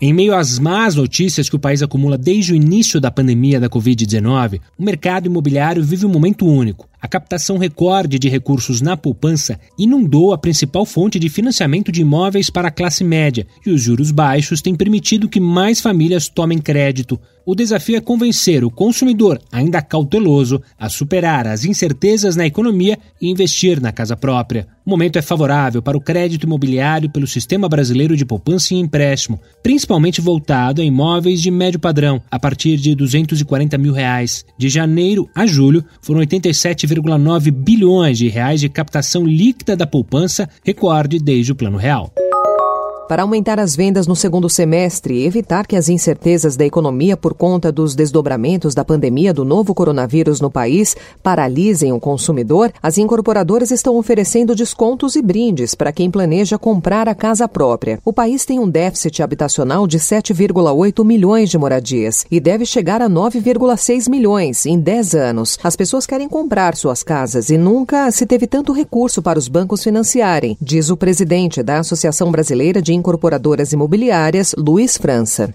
Em meio às más notícias que o país acumula desde o início da pandemia da Covid-19, o mercado imobiliário vive um momento único. A captação recorde de recursos na poupança inundou a principal fonte de financiamento de imóveis para a classe média, e os juros baixos têm permitido que mais famílias tomem crédito. O desafio é convencer o consumidor, ainda cauteloso, a superar as incertezas na economia e investir na casa própria. O momento é favorável para o crédito imobiliário pelo Sistema Brasileiro de Poupança e Empréstimo, principalmente voltado a imóveis de médio padrão, a partir de 240 mil reais. De janeiro a julho, foram 87 7,9 bilhões de reais de captação líquida da poupança, recorde desde o Plano Real. Para aumentar as vendas no segundo semestre e evitar que as incertezas da economia por conta dos desdobramentos da pandemia do novo coronavírus no país paralisem o consumidor, as incorporadoras estão oferecendo descontos e brindes para quem planeja comprar a casa própria. O país tem um déficit habitacional de 7,8 milhões de moradias e deve chegar a 9,6 milhões em 10 anos. As pessoas querem comprar suas casas e nunca se teve tanto recurso para os bancos financiarem, diz o presidente da Associação Brasileira de incorporadoras imobiliárias, Luiz França.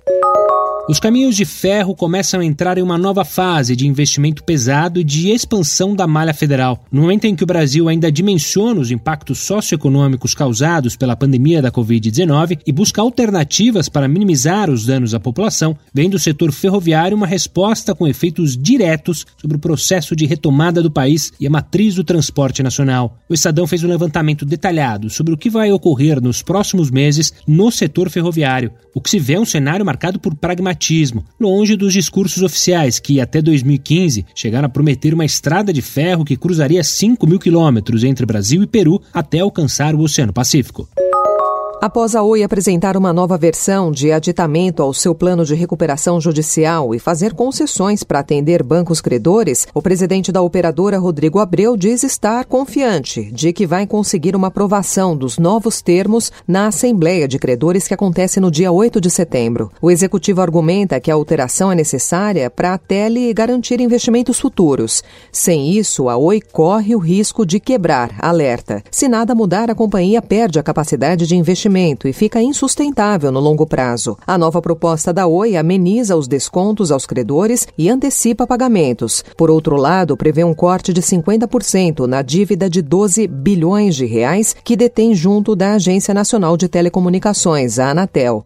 Os caminhos de ferro começam a entrar em uma nova fase de investimento pesado e de expansão da malha federal. No momento em que o Brasil ainda dimensiona os impactos socioeconômicos causados pela pandemia da Covid-19 e busca alternativas para minimizar os danos à população, vem do setor ferroviário uma resposta com efeitos diretos sobre o processo de retomada do país e a matriz do transporte nacional. O Estadão fez um levantamento detalhado sobre o que vai ocorrer nos próximos meses no setor ferroviário. O que se vê é um cenário marcado por pragmatismo longe dos discursos oficiais que, até 2015, chegaram a prometer uma estrada de ferro que cruzaria 5 mil quilômetros entre Brasil e Peru até alcançar o Oceano Pacífico. Após a Oi apresentar uma nova versão de aditamento ao seu plano de recuperação judicial e fazer concessões para atender bancos credores, o presidente da operadora, Rodrigo Abreu, diz estar confiante de que vai conseguir uma aprovação dos novos termos na Assembleia de Credores que acontece no dia 8 de setembro. O executivo argumenta que a alteração é necessária para a Tele garantir investimentos futuros. Sem isso, a Oi corre o risco de quebrar, alerta. Se nada mudar, a companhia perde a capacidade de investimento investimento e fica insustentável no longo prazo. A nova proposta da Oi ameniza os descontos aos credores e antecipa pagamentos. Por outro lado, prevê um corte de 50% na dívida de 12 bilhões de reais que detém junto da Agência Nacional de Telecomunicações, a Anatel.